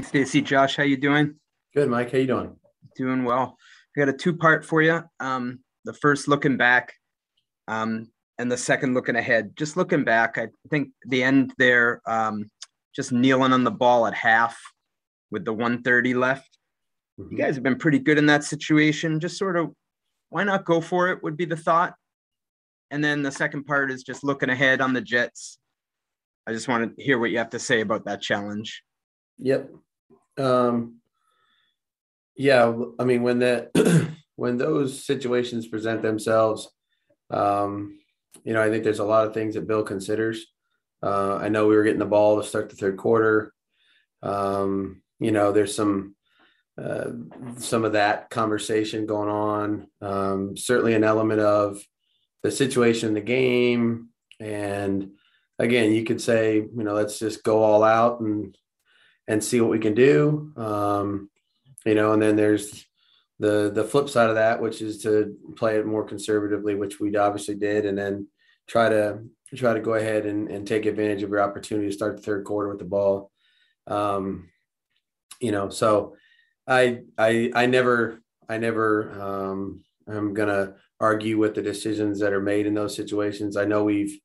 Stacy, Josh, how you doing? Good, Mike. How you doing? Doing well. I got a two-part for you. Um, the first looking back, um, and the second looking ahead. Just looking back, I think the end there, um, just kneeling on the ball at half with the 130 left. Mm-hmm. You guys have been pretty good in that situation. Just sort of, why not go for it? Would be the thought. And then the second part is just looking ahead on the Jets. I just want to hear what you have to say about that challenge. Yep. Um, yeah, I mean when that when those situations present themselves, um, you know, I think there's a lot of things that Bill considers. Uh, I know we were getting the ball to start the third quarter. Um, you know, there's some uh, some of that conversation going on. Um, certainly, an element of the situation in the game, and again, you could say, you know, let's just go all out and and see what we can do. Um, you know, and then there's the the flip side of that, which is to play it more conservatively, which we obviously did, and then try to try to go ahead and, and take advantage of your opportunity to start the third quarter with the ball. Um, you know, so I I I never I never um, I'm gonna argue with the decisions that are made in those situations. I know we've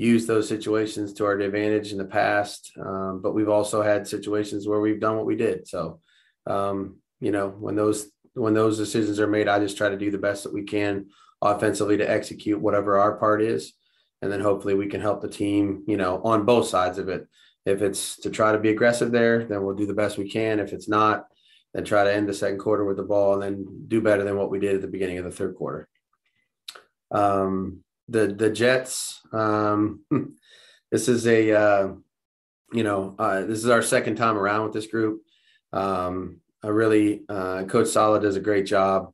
used those situations to our advantage in the past, um, but we've also had situations where we've done what we did. So, um, you know, when those when those decisions are made, I just try to do the best that we can offensively to execute whatever our part is, and then hopefully we can help the team. You know, on both sides of it. If it's to try to be aggressive there, then we'll do the best we can. If it's not, then try to end the second quarter with the ball and then do better than what we did at the beginning of the third quarter. Um, the the Jets. Um, this is a uh, you know uh, this is our second time around with this group. Um, I really uh, Coach Saleh does a great job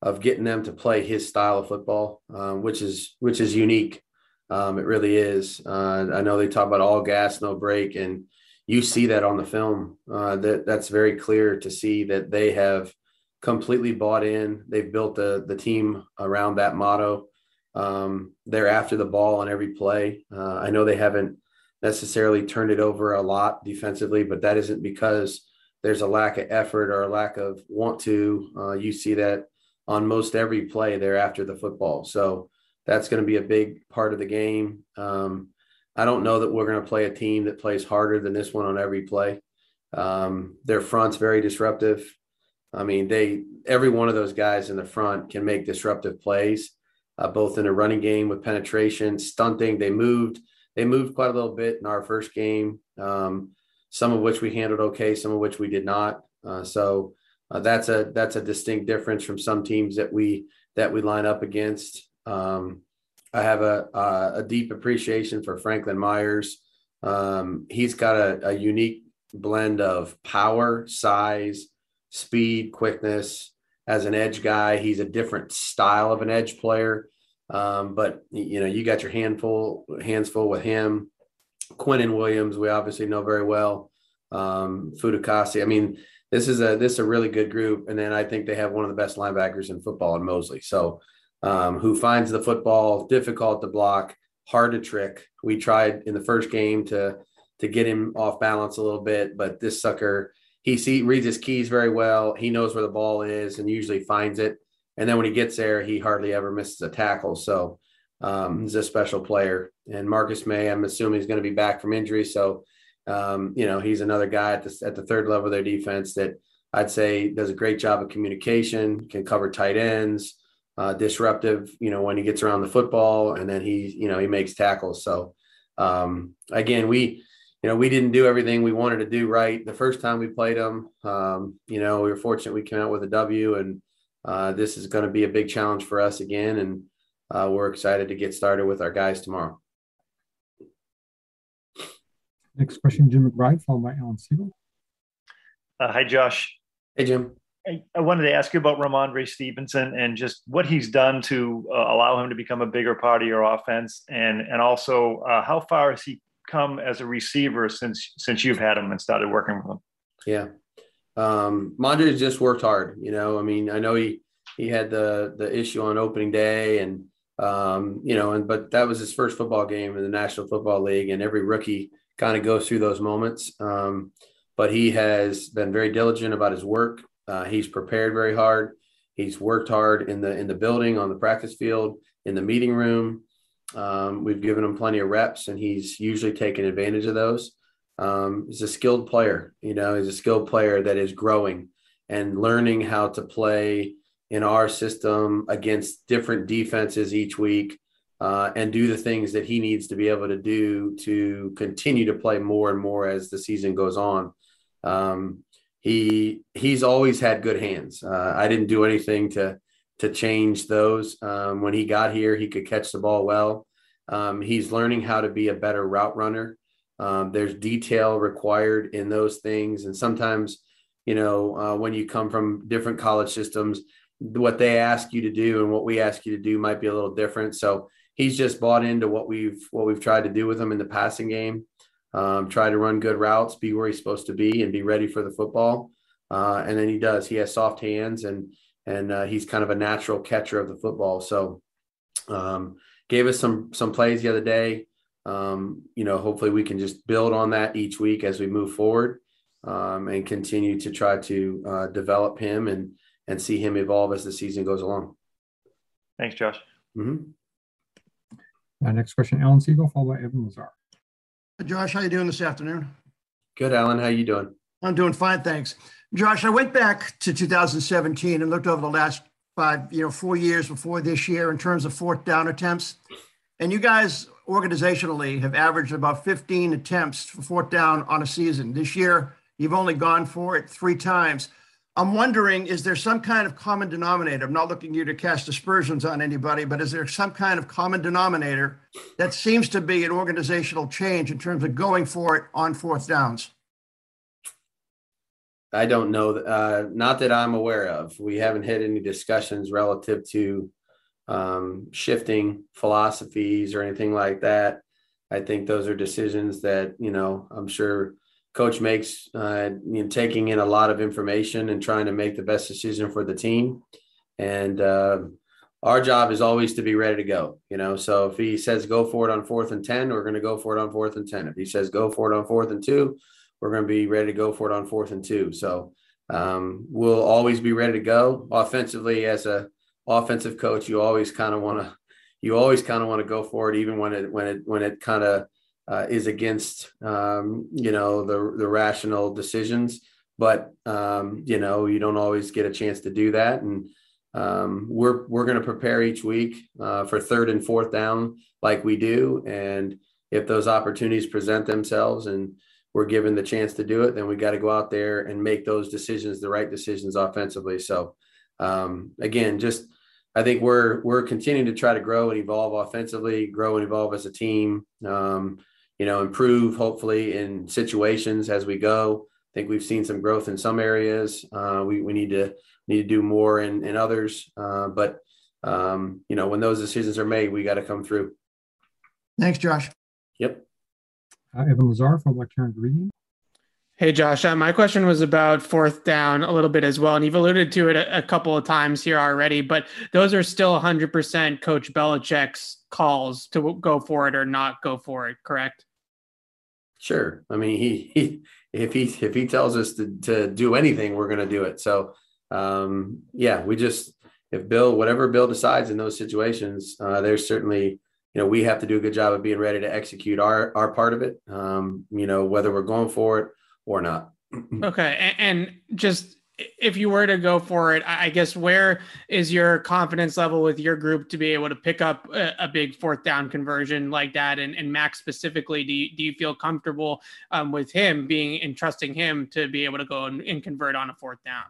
of getting them to play his style of football, um, which is which is unique. Um, it really is. Uh, I know they talk about all gas, no brake, and you see that on the film. Uh, that that's very clear to see that they have completely bought in. They've built the the team around that motto. Um, they're after the ball on every play. Uh, I know they haven't necessarily turned it over a lot defensively, but that isn't because there's a lack of effort or a lack of want to. Uh, you see that on most every play they're after the football. So that's going to be a big part of the game. Um, I don't know that we're going to play a team that plays harder than this one on every play. Um, their front's very disruptive. I mean, they every one of those guys in the front can make disruptive plays uh, both in the running game with penetration, stunting. They moved. They moved quite a little bit in our first game. Um, some of which we handled okay, some of which we did not. Uh, so uh, that's a that's a distinct difference from some teams that we that we line up against. Um, I have a, a, a deep appreciation for Franklin Myers. Um, he's got a, a unique blend of power, size, speed, quickness, as an edge guy. He's a different style of an edge player. Um, but you know, you got your handful hands full with him. Quinnen Williams, we obviously know very well. Um, Fatukasi. I mean, this is a this is a really good group. And then I think they have one of the best linebackers in football in Mosley. So um, who finds the football difficult to block, hard to trick. We tried in the first game to to get him off balance a little bit, but this sucker he see, reads his keys very well. He knows where the ball is and usually finds it. And then when he gets there, he hardly ever misses a tackle. So um, he's a special player. And Marcus Maye, I'm assuming he's going to be back from injury. So, um, you know, he's another guy at the, at the third level of their defense that I'd say does a great job of communication, can cover tight ends, uh, disruptive, you know, when he gets around the football and then he, you know, he makes tackles. So, um, again, we, you know, we didn't do everything we wanted to do right the first time we played them. Um, you know, we were fortunate we came out with a W, and uh, this is going to be a big challenge for us again. And uh, we're excited to get started with our guys tomorrow. Next question, Jim McBride, followed by Alan Siegel. Uh, hi, Josh. Hey, Jim. I, I, wanted to ask you about Rhamondre Stevenson and just what he's done to uh, allow him to become a bigger part of your offense, and and also uh, how far has he come as a receiver since since you've had him and started working with him? Yeah, um, Mondre just worked hard. You know, I mean, I know he he had the the issue on opening day, and um, you know, and but that was his first football game in the National Football League, and every rookie kind of goes through those moments. Um, but he has been very diligent about his work. Uh, he's prepared very hard. He's worked hard in the in the building, on the practice field, in the meeting room. Um, we've given him plenty of reps, and he's usually taken advantage of those. Um, he's a skilled player. You know, he's a skilled player that is growing and learning how to play in our system against different defenses each week uh, and do the things that he needs to be able to do to continue to play more and more as the season goes on. Um, he he's always had good hands. Uh, I didn't do anything to to change those. Um, when he got here, he could catch the ball well. Um, he's learning how to be a better route runner. Um, there's detail required in those things, and sometimes, you know, uh, when you come from different college systems, what they ask you to do and what we ask you to do might be a little different. So he's just bought into what we've what we've tried to do with him in the passing game. Um, try to run good routes, be where he's supposed to be, and be ready for the football. Uh, and then he does. He has soft hands, and and uh, he's kind of a natural catcher of the football. So, um, gave us some some plays the other day. Um, you know, hopefully we can just build on that each week as we move forward um, and continue to try to uh, develop him and and see him evolve as the season goes along. Thanks, Josh. Mm-hmm. Uh, next question, Alan Siegel, followed by Evan Lazar. Josh, how you doing this afternoon? Good, Alan. How you doing? I'm doing fine, thanks. Josh, I went back to 2017 and looked over the last five, you know, four years before this year in terms of fourth down attempts. And you guys organizationally have averaged about 15 attempts for fourth down on a season. This year, you've only gone for it three times. I'm wondering, is there some kind of common denominator? I'm not looking you to cast aspersions on anybody, but is there some kind of common denominator that seems to be an organizational change in terms of going for it on fourth downs? I don't know. Uh, not that I'm aware of. We haven't had any discussions relative to um, shifting philosophies or anything like that. I think those are decisions that you know. I'm sure coach makes uh, taking in a lot of information and trying to make the best decision for the team. And uh, our job is always to be ready to go. You know, so if he says go for it on fourth and ten, we're going to go for it on fourth and ten. If he says go for it on fourth and two, we're going to be ready to go for it on fourth and two. So um, we'll always be ready to go offensively. As a offensive coach, you always kind of want to you always kind of want to go for it, even when it when it when it kind of uh, is against um, you know the the rational decisions. But um, you know you don't always get a chance to do that, and um, we're we're going to prepare each week uh, for third and fourth down like we do, and if those opportunities present themselves and we're given the chance to do it, then we got to go out there and make those decisions, the right decisions offensively. So um, again, just I think we're we're continuing to try to grow and evolve offensively, grow and evolve as a team. Um, you know, improve hopefully in situations as we go. I think we've seen some growth in some areas. Uh, we we need to need to do more in in others. Uh, but um, you know, when those decisions are made, we got to come through. Thanks, Josh. Yep. Uh, Evan Lazar, followed by Karen Guregian. Hey, Josh. Uh, my question was about fourth down a little bit as well. And you've alluded to it a, a couple of times here already, but those are still 100% Coach Belichick's calls to go for it or not go for it, correct? Sure. I mean, he, he if he if he tells us to, to do anything, we're going to do it. So, um, yeah, we just if Bill, whatever Bill decides in those situations, uh, there's certainly you know we have to do a good job of being ready to execute our our part of it um, you know whether we're going for it or not. Okay and, and, just if you were to go for it i guess where is your confidence level with your group to be able to pick up a, a big fourth down conversion like that? And, and Mac specifically do you, do you feel comfortable um, with him being and trusting him to be able to go and, and convert on a fourth down?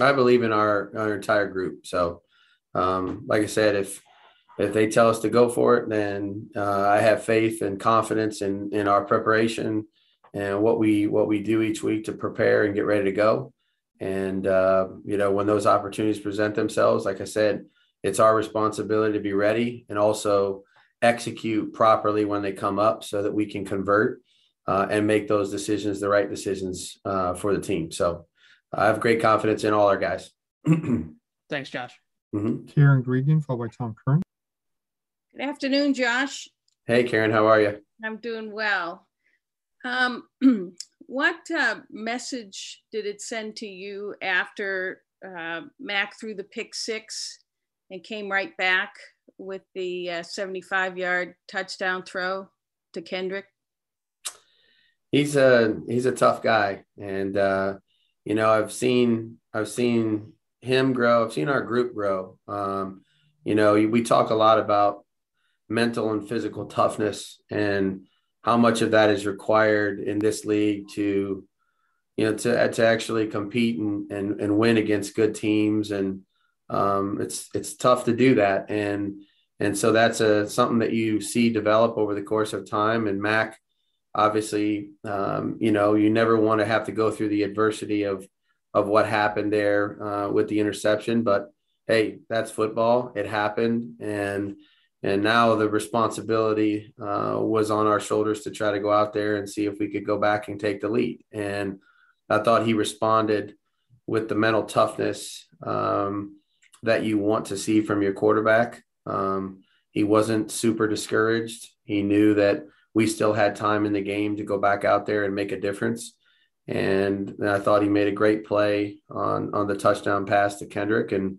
I believe in our, our entire group. So um, like i said if if they tell us to go for it, then uh, I have faith and confidence in in our preparation and what we what we do each week to prepare and get ready to go. And uh, you know, when those opportunities present themselves, like I said, it's our responsibility to be ready and also execute properly when they come up, so that we can convert uh, and make those decisions, the right decisions uh, for the team. So I have great confidence in all our guys. Thanks, Josh. Mm-hmm. Karen Guregian, followed by Tom Curran. Good afternoon, Josh. Hey, Karen, how are you? I'm doing well. Um, what uh, message did it send to you after uh, Mac threw the pick six and came right back with the uh, 75 yard touchdown throw to Kendrick? He's a he's a tough guy, and uh, you know I've seen I've seen him grow. I've seen our group grow. Um, you know, we talk a lot about mental and physical toughness and how much of that is required in this league to you know to to actually compete and and, and win against good teams. And um, it's it's tough to do that. And and so that's a something that you see develop over the course of time. And Mac obviously um, you know you never want to have to go through the adversity of of what happened there uh, with the interception. But hey that's football. It happened. And and now the responsibility uh, was on our shoulders to try to go out there and see if we could go back and take the lead. And I thought he responded with the mental toughness um, that you want to see from your quarterback. Um, he wasn't super discouraged. He knew that we still had time in the game to go back out there and make a difference. And I thought he made a great play on on the touchdown pass to Kendrick. And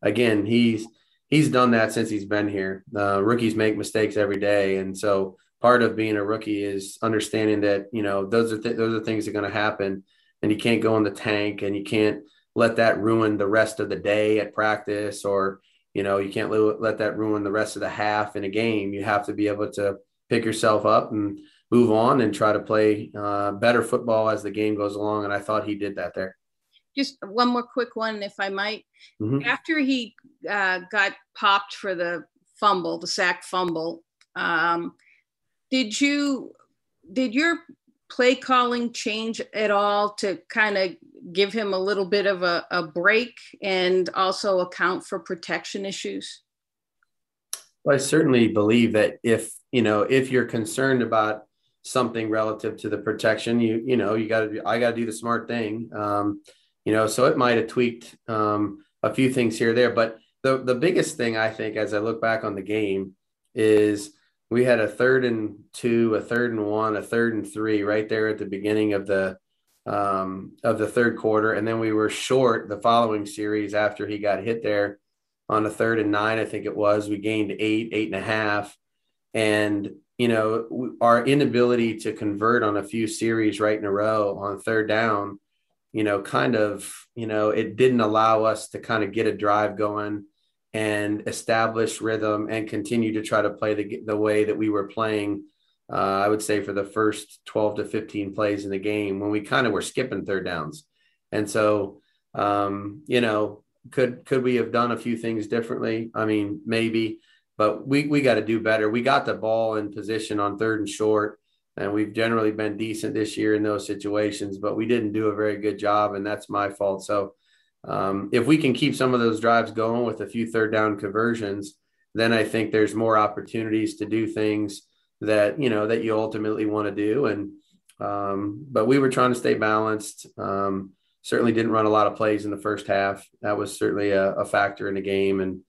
again, he's he's done that since he's been here. Uh, rookies make mistakes every day, and so part of being a rookie is understanding that you know those are th- those are things that are going to happen, and you can't go in the tank, and you can't let that ruin the rest of the day at practice, or you know you can't let, that ruin the rest of the half in a game. You have to be able to pick yourself up and move on and try to play uh, better football as the game goes along. And I thought he did that there. Just one more quick one, if I might. Mm-hmm. After he uh, got popped for the fumble, the sack fumble, um, did you did your play calling change at all to kind of give him a little bit of a, a break and also account for protection issues? Well, I certainly believe that if you know if you're concerned about something relative to the protection, you you know you got to I got to do the smart thing. Um, you know, so it might have tweaked um, a few things here there. But the the biggest thing I think, as I look back on the game, is we had a third and two, a third and one, a third and three right there at the beginning of the um, of the third quarter, and then we were short the following series after he got hit there on a third and nine, I think it was. We gained eight, eight and a half, and you know our inability to convert on a few series right in a row on third down you know, kind of, you know, it didn't allow us to kind of get a drive going and establish rhythm and continue to try to play the, the way that we were playing. Uh, I would say for the first 12 to 15 plays in the game when we kind of were skipping third downs. And so, um, you know, could, could we have done a few things differently? I mean, maybe, but we, we got to do better. We got the ball in position on third and short and we've generally been decent this year in those situations, but we didn't do a very good job, and that's my fault. So, um, if we can keep some of those drives going with a few third down conversions, then I think there's more opportunities to do things that you know that you ultimately want to do. And um, but we were trying to stay balanced. Um, certainly didn't run a lot of plays in the first half. That was certainly a, a factor in the game. And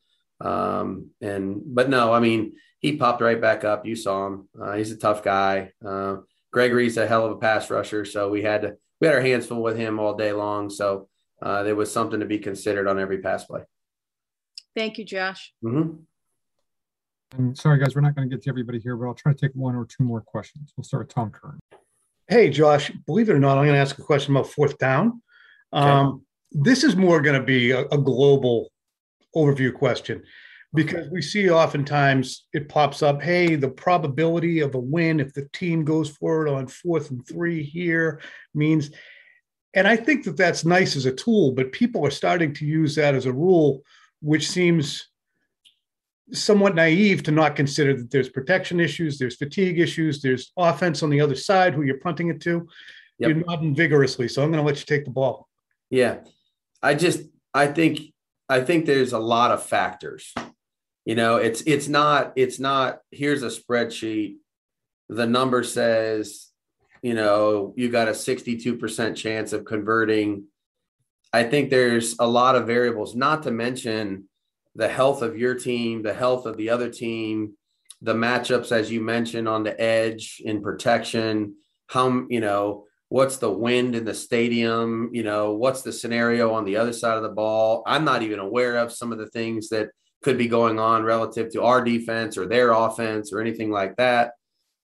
um, and but no, I mean he popped right back up. You saw him. Uh, he's a tough guy. Uh, Gregory's a hell of a pass rusher, so we had to we had our hands full with him all day long. So uh, there was something to be considered on every pass play. Thank you, Josh. Mm-hmm. I'm sorry, guys, we're not going to get to everybody here, but I'll try to take one or two more questions. We'll start with Tom Curran. Hey, Josh, believe it or not, I'm going to ask a question about fourth down. Um, okay. This is more going to be a, a global overview question because we see oftentimes it pops up hey the probability of a win if the team goes for it on fourth and three here means and i think that that's nice as a tool but people are starting to use that as a rule which seems somewhat naive to not consider that there's protection issues there's fatigue issues there's offense on the other side who you're punting it to. Yep. you're nodding vigorously so i'm going to let you take the ball. Yeah. I just i think i think there's a lot of factors you know, it's it's not it's not here's a spreadsheet. The number says, you know, you got a 62% chance of converting. I think there's a lot of variables, not to mention the health of your team, the health of the other team, the matchups as you mentioned on the edge in protection, how you know what's the wind in the stadium, you know, what's the scenario on the other side of the ball. I'm not even aware of some of the things that could be going on relative to our defense or their offense or anything like that.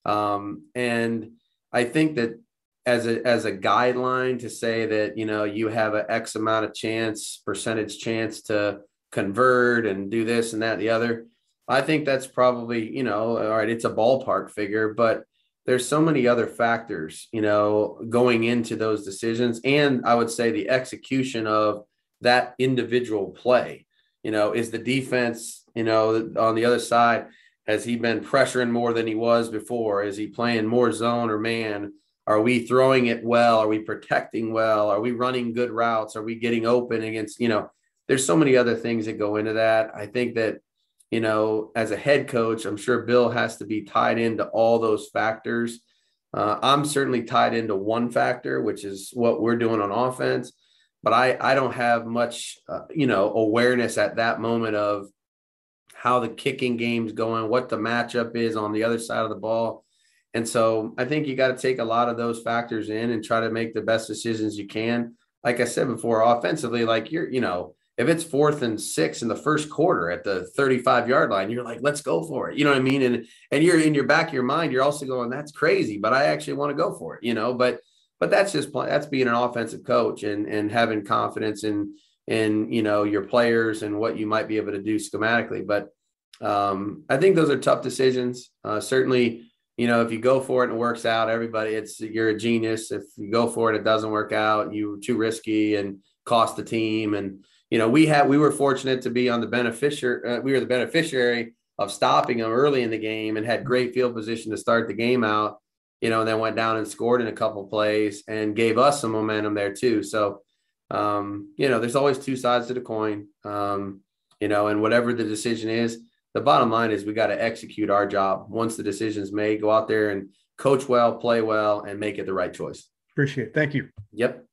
Um, and I think that as a as a guideline to say that you know you have an X amount of chance percentage chance to convert and do this and that the other. I think that's probably you know all right. It's a ballpark figure, but there's so many other factors you know going into those decisions, and I would say the execution of that individual play. You know, is the defense you know on the other side has he been pressuring more than he was before? Is he playing more zone or man? Are we throwing it well? Are we protecting well? Are we running good routes? Are we getting open against, you know, there's so many other things that go into that. I think that, you know, as a head coach, I'm sure Bill has to be tied into all those factors. Uh, I'm certainly tied into one factor, which is what we're doing on offense. But I, I don't have much, uh, you know, awareness at that moment of how the kicking game's going, what the matchup is on the other side of the ball. And so I think you got to take a lot of those factors in and try to make the best decisions you can. Like I said before, offensively, like you're, you know, if it's fourth and six in the first quarter at the 35 yard line, you're like, let's go for it. You know what I mean? And and you're in your back of your mind, you're also going, that's crazy, but I actually want to go for it, you know. But but that's just that's being an offensive coach and and having confidence in in you know your players and what you might be able to do schematically. But um, I think those are tough decisions. Uh, certainly, you know, if you go for it and it works out, everybody, it's you're a genius. If you go for it, it doesn't work out, you're too risky and cost the team. And you know, we had we were fortunate to be on the beneficiary. Uh, we were the beneficiary of stopping them early in the game and had great field position to start the game out. You know, and then went down and scored in a couple plays and gave us some momentum there too. So um, you know, there's always two sides to the coin. Um, you know, and whatever the decision is, the bottom line is we got to execute our job. Once the decision's made, go out there and coach well, play well, and make it the right choice. Appreciate it. Thank you. Yep.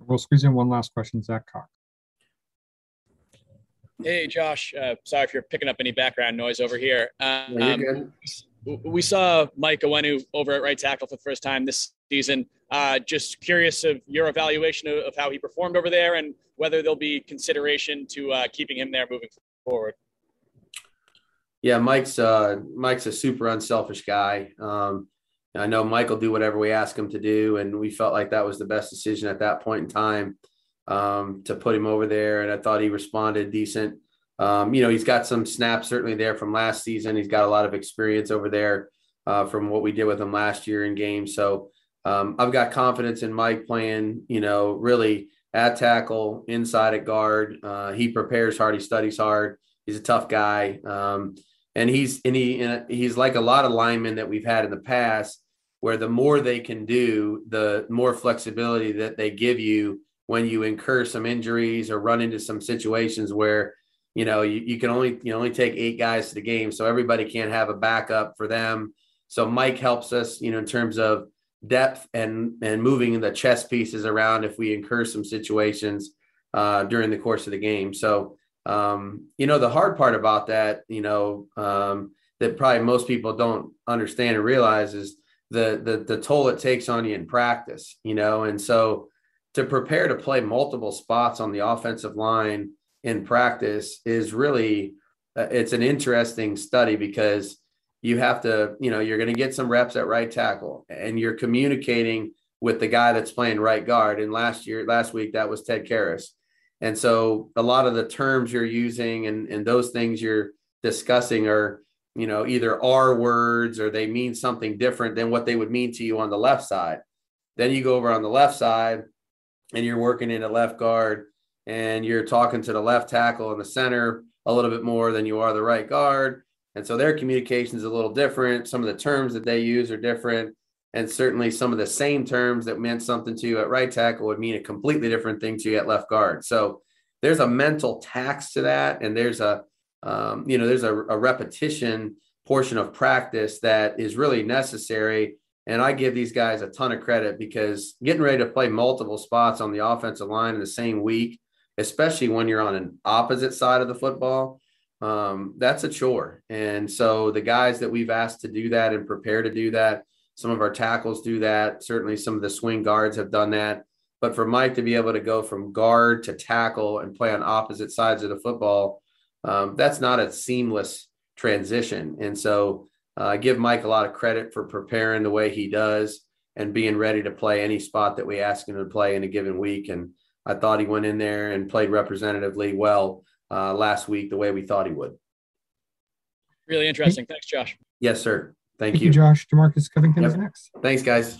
We'll squeeze in one last question, Zach Cox. Hey, Josh. Uh, sorry if you're picking up any background noise over here. Um, no, we saw Mike Onwenu over at right tackle for the first time this season. Uh, just curious of your evaluation of, of, how he performed over there and whether there'll be consideration to uh, keeping him there moving forward. Yeah, Mike's uh, Mike's a super unselfish guy. Um, I know Mike will do whatever we ask him to do, and we felt like that was the best decision at that point in time um, to put him over there. And I thought he responded decent. Um, you know, he's got some snaps certainly there from last season. He's got a lot of experience over there uh, from what we did with him last year in games. So um, I've got confidence in Mike playing, you know, really at tackle, inside at guard. Uh, he prepares hard, he studies hard. He's a tough guy. Um, and he's and he and he's like a lot of linemen that we've had in the past, where the more they can do, the more flexibility that they give you when you incur some injuries or run into some situations where you know you, you can only you only take eight guys to the game so everybody can't have a backup for them. So mike helps us you know in terms of depth and and moving the chess pieces around if we incur some situations uh, during the course of the game. So um, you know the hard part about that you know um, that probably most people don't understand and realize is the, the the toll it takes on you in practice you know? And so to prepare to play multiple spots on the offensive line in practice is really uh, it's an interesting study because you have to you know you're going to get some reps at right tackle and you're communicating with the guy that's playing right guard. And last year last week that was ted karras. And so a lot of the terms you're using and, and those things you're discussing are you know either are words or they mean something different than what they would mean to you on the left side. Then you go over on the left side and you're working in a left guard and you're talking to the left tackle and the center a little bit more than you are the right guard. And so their communication is a little different. Some of the terms that they use are different. And certainly some of the same terms that meant something to you at right tackle would mean a completely different thing to you at left guard. So there's a mental tax to that. And there's a, um, you know, there's a, a repetition portion of practice that is really necessary. And I give these guys a ton of credit because getting ready to play multiple spots on the offensive line in the same week especially when you're on an opposite side of the football, um, that's a chore. And so the guys that we've asked to do that and prepare to do that, Some of our tackles do that. Certainly, some of the swing guards have done that. But for Mike to be able to go from guard to tackle and play on opposite sides of the football, um, that's not a seamless transition. And so uh, I give Mike a lot of credit for preparing the way he does and being ready to play any spot that we ask him to play in a given week. And I thought he went in there and played representatively well uh, last week, the way we thought he would. Really interesting. Thanks, Josh. Yes, sir. Thank, Thank you. you, Josh. Demarcus Covington is next. Thanks, guys.